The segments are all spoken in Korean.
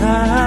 세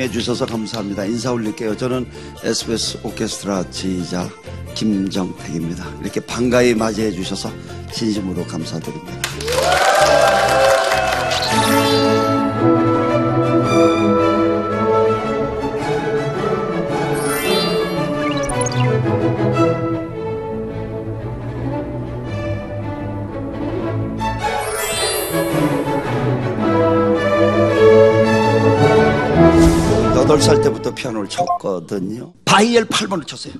환영해 주셔서 감사합니다. 인사 올릴게요. 저는 SBS 오케스트라 지휘자 김정택입니다. 이렇게 반가이 맞이해 주셔서 진심으로 감사드립니다. 여덟 살 때부터 피아노를 쳤거든요. 바이엘 8번을 쳤어요.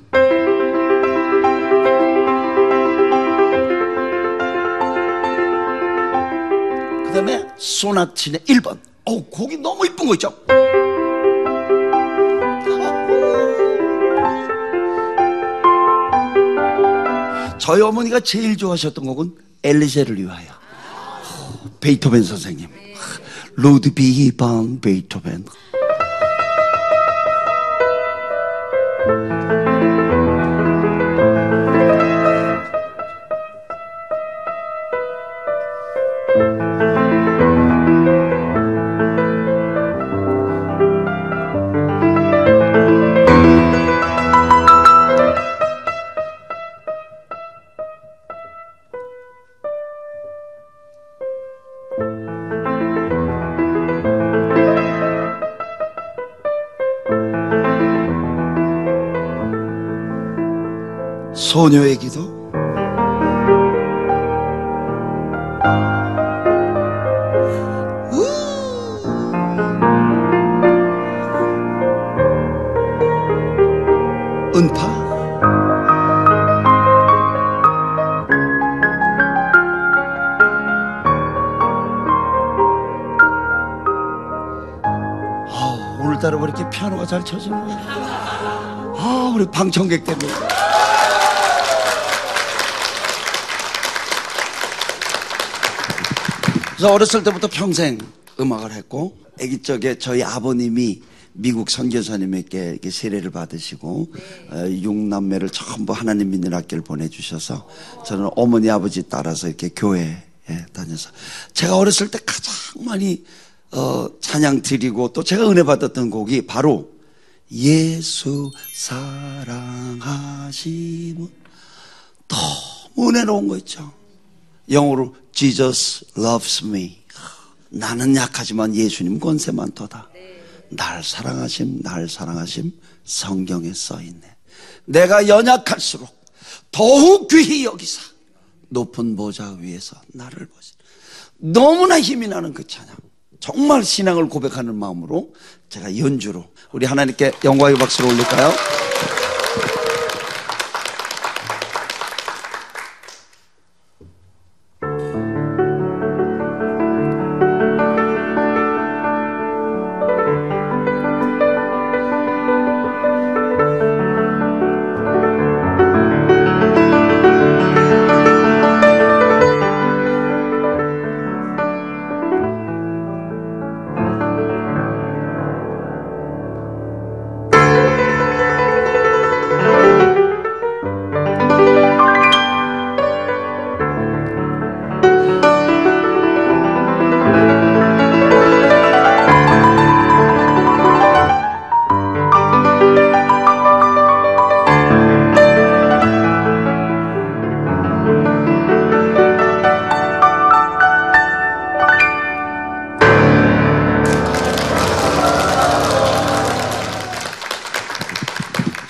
그 다음에 소나틴의 1번. 어우, 곡이 너무 이쁜 거 있죠? 저희 어머니가 제일 좋아하셨던 곡은 엘리제를 위하여. 베이토벤 선생님. 반 베이토벤. 소녀의 기도? 우. 은파? 아, 오늘따라 왜 이렇게 피아노가 잘 쳐지는 거야? 아 우리 방청객 때문에 그래서 어렸을 때부터 평생 음악을 했고 아기 적에 저희 아버님이 미국 선교사님에게 세례를 받으시고 어, 육남매를 전부 하나님 믿는 학교를 보내주셔서 저는 어머니 아버지 따라서 이렇게 교회에 다녀서 제가 어렸을 때 가장 많이 어, 찬양 드리고 또 제가 은혜 받았던 곡이 바로 예수 사랑하심은 너무 은혜로운 거 있죠. 영어로 Jesus loves me. 나는 약하지만 예수님 권세 많도다. 날 사랑하심, 날 사랑하심 성경에 써 있네. 내가 연약할수록 더욱 귀히 여기사 높은 보좌 위에서 나를 보시. 너무나 힘이 나는 그 찬양. 정말 신앙을 고백하는 마음으로 제가 연주로 우리 하나님께 영광의 박수를 올릴까요?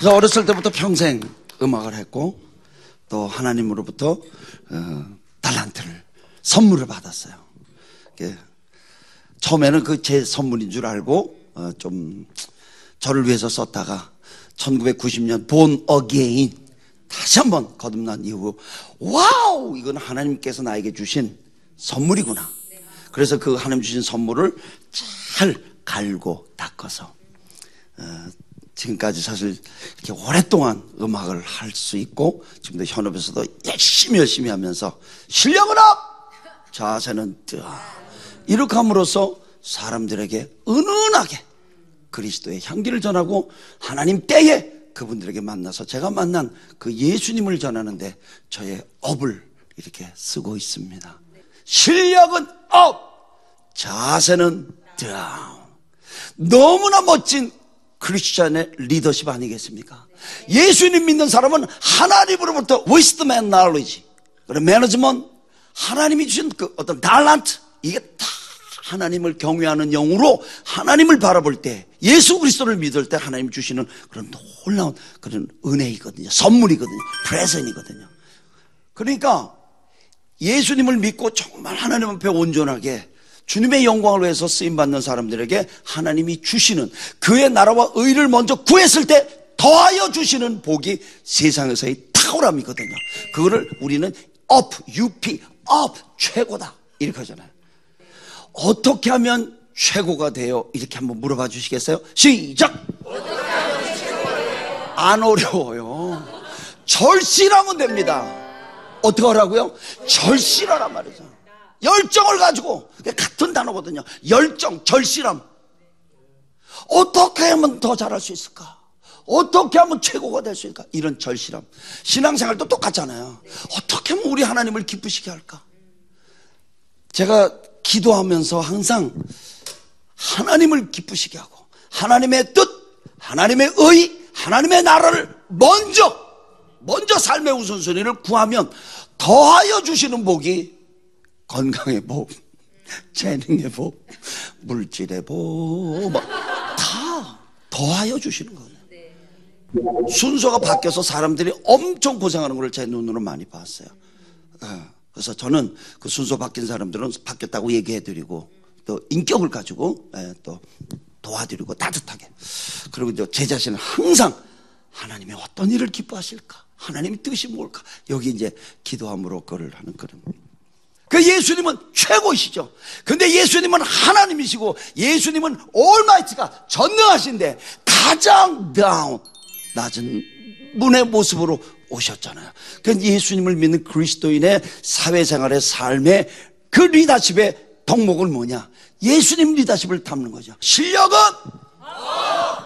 그래서 어렸을 때부터 평생 음악을 했고 또 하나님으로부터 어, 달란트를 선물을 받았어요. 이게 처음에는 그 제 선물인 줄 알고 어, 좀 저를 위해서 썼다가 1990년 born again 다시 한번 거듭난 이후 wow 이건 하나님께서 나에게 주신 선물이구나. 그래서 그 하나님 주신 선물을 잘 갈고 닦아서 어, 지금까지 사실 이렇게 오랫동안 음악을 할 수 있고 지금도 현업에서도 열심히 열심히 하면서 실력은 up 자세는 down 이렇게 함으로써 사람들에게 은은하게 그리스도의 향기를 전하고 하나님 때에 그분들에게 만나서 제가 만난 그 예수님을 전하는데 저의 업을 이렇게 쓰고 있습니다. 실력은 up, 자세는 down. 너무나 멋진 크리스천의 리더십 아니겠습니까? 예수님 믿는 사람은 하나님으로부터 wisdom and knowledge, 그리고 management 하나님이 주신 그 어떤 달란트 이게 다 하나님을 경외하는 영으로 하나님을 바라볼 때 예수 그리스도를 믿을 때 하나님 주시는 그런 놀라운 그런 은혜이거든요. 선물이거든요. 프레젠이거든요. 그러니까 예수님을 믿고 정말 하나님 앞에 온전하게 주님의 영광을 위해서 쓰임 받는 사람들에게 하나님이 주시는 그의 나라와 의를 먼저 구했을 때 더하여 주시는 복이 세상에서의 탁월함이거든요. 그거를 우리는 up, up, up 최고다 이렇게 하잖아요. 어떻게 하면 최고가 돼요? 이렇게 한번 물어봐 주시겠어요? 시작! 안 어려워요. 절실하면 됩니다. 어떻게 하라고요? 절실하란 말이죠. 열정을 가지고 같은 단어거든요. 열정, 절실함. 어떻게 하면 더 잘할 수 있을까? 어떻게 하면 최고가 될 수 있을까? 이런 절실함. 신앙생활도 똑같잖아요. 어떻게 하면 우리 하나님을 기쁘시게 할까? 제가 기도하면서 항상 하나님을 기쁘시게 하고 하나님의 뜻, 하나님의 의, 하나님의 나라를 먼저 먼저 삶의 우선순위를 구하면 더하여 주시는 복이 건강의 복, 재능의 복, 물질의 복, 다 더하여 주시는 거예요. 순서가 바뀌어서 사람들이 엄청 고생하는 걸 제 눈으로 많이 봤어요. 예. 그래서 저는 그 순서 바뀐 사람들은 바뀌었다고 얘기해드리고 또 인격을 가지고 예, 또 도와드리고 따뜻하게 그리고 이제 제 자신은 항상 하나님의 어떤 일을 기뻐하실까 하나님의 뜻이 뭘까 여기 이제 기도함으로 그를 하는 그런 그 예수님은 최고이시죠. 근데 예수님은 하나님이시고 예수님은 올마이트가 전능하신데 가장 다운 낮은 분의 모습으로 오셨잖아요. 그 예수님을 믿는 그리스도인의 사회생활의 삶의 그 리더십의 덕목은 뭐냐? 예수님 리더십을 담는 거죠. 실력은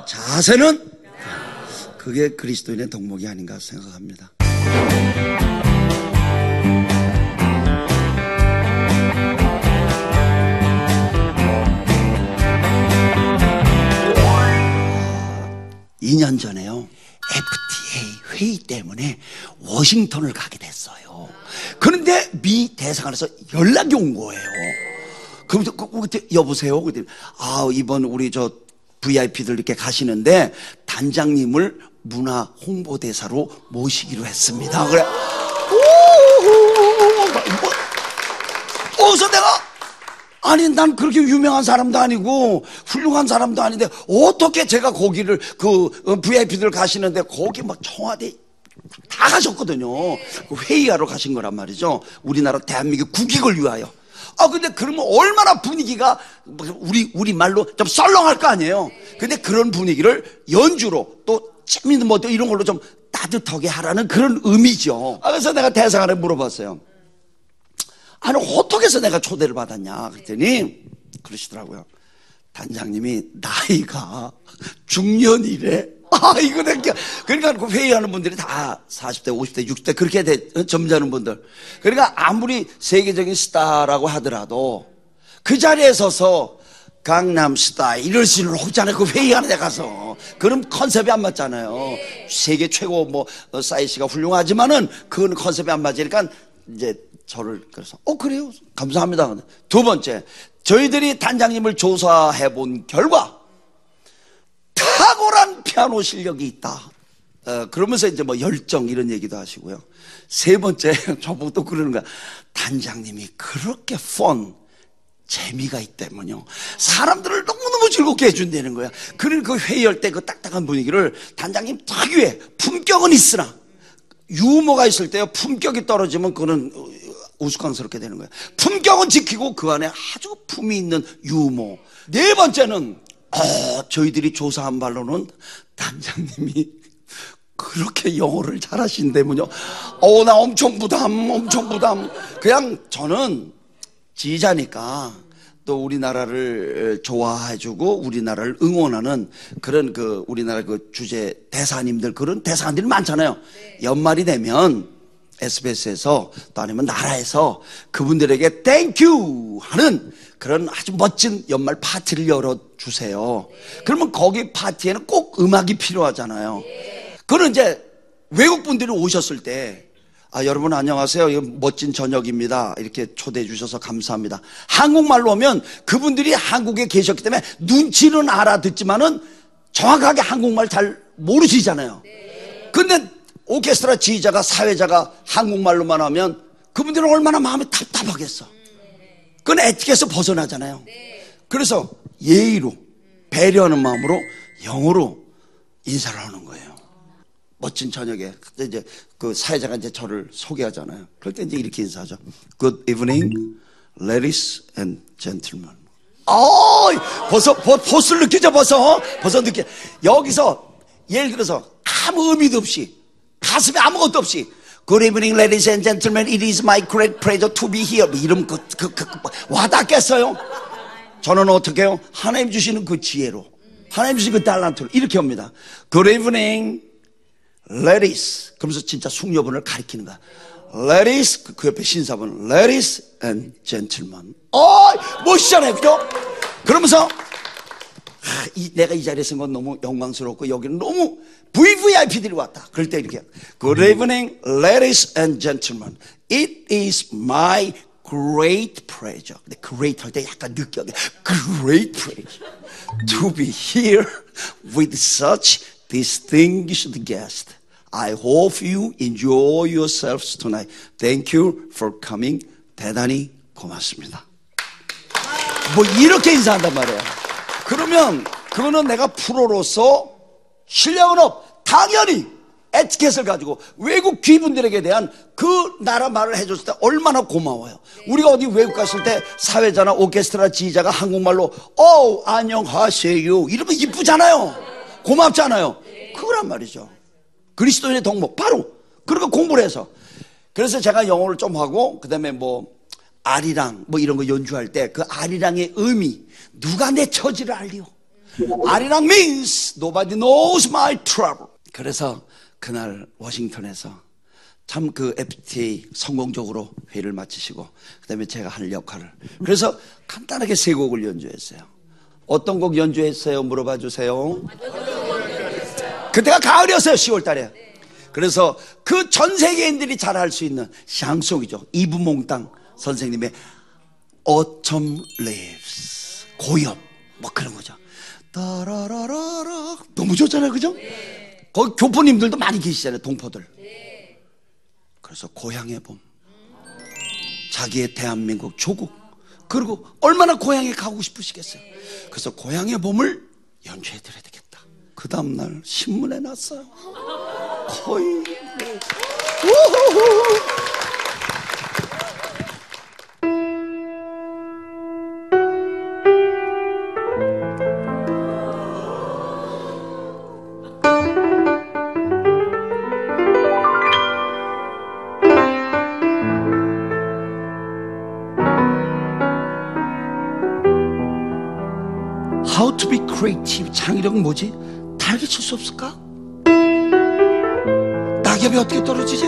자세는 그게 그리스도인의 덕목이 아닌가 생각합니다. 이년 전에요. FTA 회의 때문에 워싱턴을 가게 됐어요. 그런데 미 대사관에서 연락이 온 거예요. 그때 여보세요. 아 이번 우리 저 VIP들 이렇게 가시는데 단장님을 문화 홍보 대사로 모시기로 했습니다. 그래. 오, 뭐, 어서 내가 아니 난 그렇게 유명한 사람도 아니고 훌륭한 사람도 아닌데 어떻게 제가 거기를 그 VIP들 가시는데 거기 막 청와대 다 가셨거든요. 그 회의하러 가신 거란 말이죠. 우리나라 대한민국 국익을 위하여. 아 근데 그러면 얼마나 분위기가 우리 우리 말로 좀 썰렁할 거 아니에요. 근데 그런 분위기를 연주로 또 재밌는 뭐또 이런 걸로 좀 따뜻하게 하라는 그런 의미죠. 아, 그래서 내가 대사관에 물어봤어요. 아니 해서 내가 초대를 받았냐 그랬더니 그러시더라고요 단장님이 나이가 중년이래 아 이거 내가 그러니까 그 회의하는 분들이 다 40대 50대 60대 그렇게 돼 점잖은 분들 그러니까 아무리 세계적인 스타라고 하더라도 그 자리에 서서 강남 스타일 이럴 수는 없잖아요. 그 회의하는 데 가서. 그럼 컨셉이 안 맞잖아요. 세계 최고 뭐 어, 사이즈가 훌륭하지만은 그건 컨셉이 안 맞으니까 이제 저를 그래서 어 그래요 감사합니다 두 번째 저희들이 단장님을 조사해 본 결과 탁월한 피아노 실력이 있다 어, 그러면서 이제 뭐 열정 이런 얘기도 하시고요. 세 번째, 저보고 또 그러는 거야. 단장님이 그렇게 펀, 재미가 있다면요. 사람들을 너무너무 즐겁게 해준다는 거야. 그런 그 회의할 때 그 딱딱한 분위기를 단장님 특유의 품격은 있으나 유머가 있을 때요. 품격이 떨어지면 그거는 우스꽝스럽게 되는 거예요. 품격은 지키고 그 안에 아주 품이 있는 유머. 네 번째는 어, 저희들이 조사한 바로는 단장님이 그렇게 영어를 잘하신다면요. 어, 나 엄청 부담, 엄청 부담. 그냥 저는 지자니까 또 우리나라를 좋아해주고 우리나라를 응원하는 그런 그 우리나라 그 주제 대사님들 그런 대사님들이 많잖아요. 연말이 되면 SBS에서 또 아니면 나라에서 그분들에게 thank you 하는 그런 아주 멋진 연말 파티를 열어주세요. 그러면 거기 파티에는 꼭 음악이 필요하잖아요. 그는 이제 외국 분들이 오셨을 때 아, 여러분 안녕하세요. 멋진 저녁입니다. 이렇게 초대해 주셔서 감사합니다. 한국말로 오면 그분들이 한국에 계셨기 때문에 눈치는 알아듣지만은 정확하게 한국말 잘 모르시잖아요. 근데 오케스트라 지휘자가 사회자가 한국말로만 하면 그분들은 얼마나 마음이 답답하겠어. 그건 에티켓에서 벗어나잖아요. 그래서 예의로 배려하는 마음으로 영어로 인사를 하는 거예요. 멋진 저녁에 그때 이제 그 사회자가 이제 저를 소개하잖아요. 그럴 때 이제 이렇게 인사하죠. Good evening, ladies and gentlemen. 어, 벌써 버- 보스를 느끼죠, 벌써 벌써 느껴. 여기서 예를 들어서 아무 의미도 없이 가슴에 아무것도 없이 Good evening, ladies and gentlemen. It is my great pleasure to be here. 뭐 이름 그, 그, 그, 그 와닿겠어요? 저는 어떻게 해요? 하나님 주시는 그 지혜로, 하나님 주시는 그 달란트로 이렇게 합니다. Good evening, ladies. 그러면서 진짜 숙녀분을 가리키는 거야. Ladies, 그- 그 옆에 신사분, ladies and gentlemen. 어, 멋있잖아요, 그죠? 그러면서 아, 이, 내가 이 자리에 쓴 건 너무 영광스럽고 여기는 너무 VVIP들이 왔다. 그럴 때 이렇게 Good evening, ladies and gentlemen. It is my great pleasure. 근데 great 할 때 약간 느끼하게 great pleasure to be here with such distinguished guests. I hope you enjoy yourselves tonight. Thank you for coming. 대단히 고맙습니다. 뭐 이렇게 인사한단 말이에요. 그러면 그거는 내가 프로로서 실력은 없. 당연히 에티켓을 가지고 외국 귀분들에게 대한 그 나라 말을 해줬을 때 얼마나 고마워요. 우리가 어디 외국 갔을 때 사회자나 오케스트라 지휘자가 한국말로 어 안녕하세요 이러면 이쁘잖아요. 고맙잖아요. 그거란 말이죠. 그리스도인의 덕목 바로 그러니까 공부를 해서 그래서 제가 영어를 좀 하고 그다음에 뭐 아리랑 뭐 이런 거 연주할 때 그 아리랑의 의미 누가 내 처지를 알리오 아리랑 means nobody knows my trouble 그래서 그날 워싱턴에서 참 그 FTA 성공적으로 회의를 마치시고 그다음에 제가 할 역할을 그래서 간단하게 세 곡을 연주했어요 어떤 곡 연주했어요 물어봐 주세요 그때가 가을이었어요, 10월 달에. 그래서 그 전 세계인들이 잘할수 있는 샹송이죠. 이브몽땅 선생님의 Autumn Leaves. 고엽. 뭐 그런 거죠. 따라라라라. 너무 좋잖아요, 그죠? 거기 교포님들도 많이 계시잖아요, 동포들. 그래서 고향의 봄. 자기의 대한민국 조국. 그리고 얼마나 고향에 가고 싶으시겠어요. 그래서 고향의 봄을 연주해 드려야 되겠다. 그 다음 날 신문에 났어요. 거의. 뭐. 우후후. 창의력은 뭐지? 달게 칠 수 없을까? 낙엽이 어떻게 떨어지지?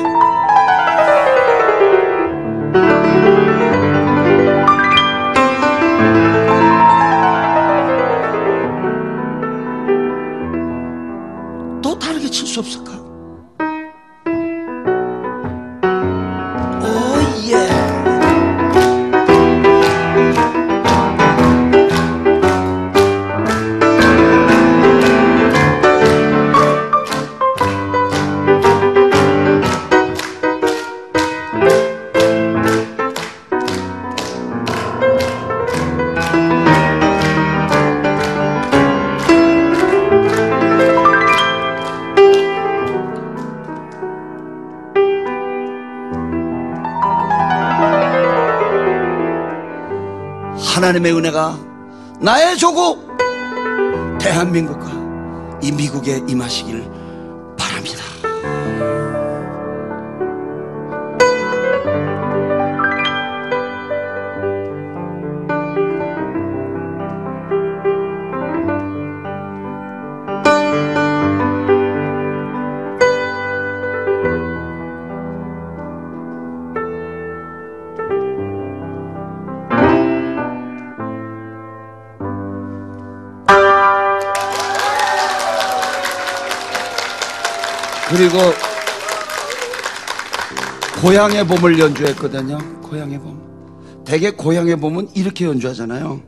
또 다르게 칠 수 없을까? 하나님의 은혜가 나의 조국 대한민국과 이 미국에 임하시길 바 그리고 고향의 봄을 연주했거든요. 고향의 봄. 대개 고향의 봄은 이렇게 연주하잖아요.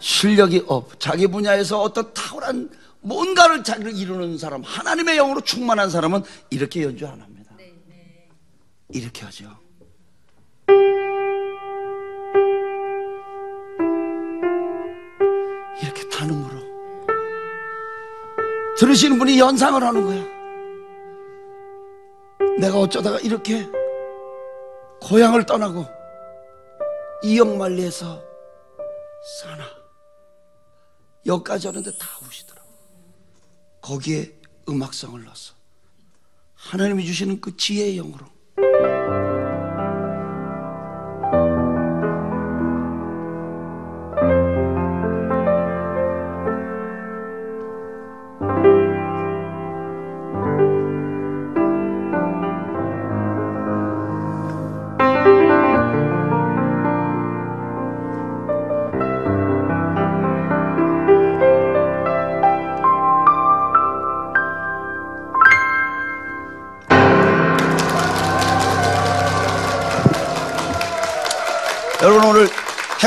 실력이 없, 자기 분야에서 어떤 탁월한 뭔가를 자기를 이루는 사람, 하나님의 영으로 충만한 사람은 이렇게 연주 안 합니다. 이렇게 하죠. 이렇게 단음으로 들으시는 분이 연상을 하는 거야. 내가 어쩌다가 이렇게 고향을 떠나고 이영만리에서 사나 여기까지 오는데 다 우시더라고. 거기에 음악성을 넣어서 하나님이 주시는 그 지혜의 영으로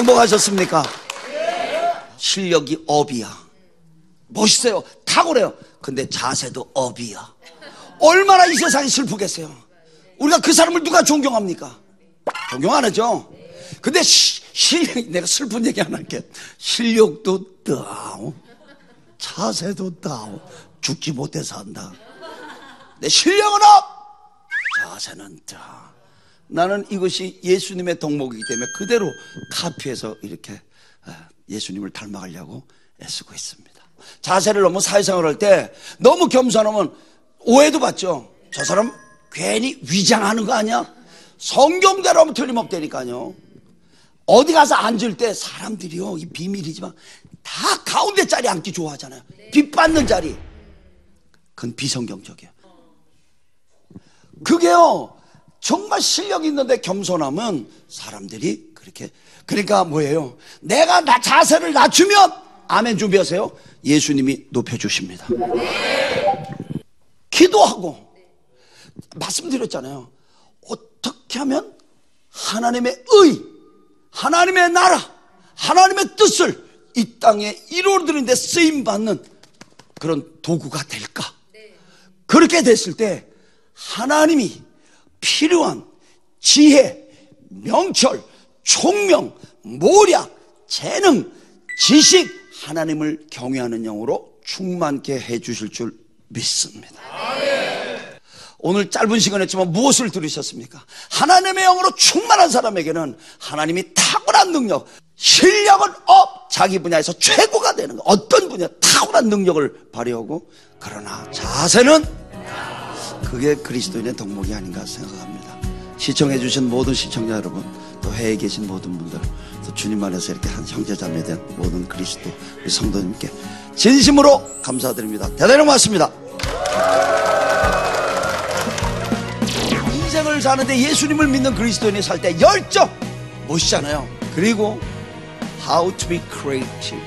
행복하셨습니까? 실력이 up이야. 멋있어요. 탁월해요. 근데 자세도 up이야. 얼마나 이 세상이 슬프겠어요. 우리가 그 사람을 누가 존경합니까? 존경 안 하죠? 근데 시, 실력, 내가 슬픈 얘기 안 할게. 실력도 down, 자세도 down, 죽지 못해서 한다. 내 실력은 up! 자세는 down. 나는 이것이 예수님의 덕목이기 때문에 그대로 카피해서 이렇게 아, 예수님을 닮아가려고 애쓰고 있습니다. 자세를 너무 사회생활 할때 너무 겸손하면 오해도 받죠. 저 사람 괜히 위장하는 거 아니야? 성경대로 하면 틀림없다니까요. 어디 가서 앉을 때 사람들이요, 이 비밀이지만 다 가운데 자리 앉기 좋아하잖아요. 빛 받는 자리. 그건 비성경적이에요. 그게요, 정말 실력 있는데 겸손하면 사람들이 그렇게, 그러니까 뭐예요? 내가 나 자세를 낮추면, 아멘 준비하세요. 예수님이 높여 주십니다. 기도하고, 말씀드렸잖아요. 어떻게 하면 하나님의 의, 하나님의 나라, 하나님의 뜻을 이 땅에 이루어드는 데 쓰임 받는 그런 도구가 될까? 그렇게 됐을 때 하나님이 필요한 지혜, 명철, 총명, 모략, 재능, 지식, 하나님을 경외하는 영으로 충만케 해주실 줄 믿습니다. 오늘 짧은 시간이었지만 무엇을 들으셨습니까? 하나님의 영으로 충만한 사람에게는 하나님이 탁월한 능력, 실력은 up, 자기 분야에서 최고가 되는 거. 어떤 분야 탁월한 능력을 발휘하고 그러나 자세는 그게 그리스도인의 덕목이 아닌가 생각합니다. 시청해주신 모든 시청자 여러분, 또 해외에 계신 모든 분들, 또 주님 안에서 이렇게 한 형제자매 된 모든 그리스도 우리 성도님께 진심으로 감사드립니다. 대단히 고맙습니다. 인생을 사는데 예수님을 믿는 그리스도인이 살 때 열정 멋있잖아요. 그리고 how to be creative.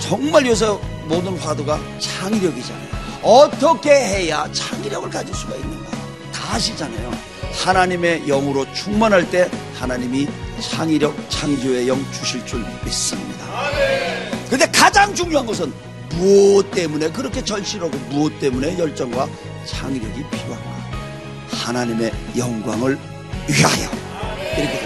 정말 요새 모든 화두가 창의력이잖아요. 어떻게 해야 창의력을 가질 수가 있는가? 다 아시잖아요. 하나님의 영으로 충만할 때 하나님이 창의력, 창조의 영 주실 줄 믿습니다. 근데 가장 중요한 것은 무엇 때문에 그렇게 절실하고 무엇 때문에 열정과 창의력이 필요한가? 하나님의 영광을 위하여. 이렇게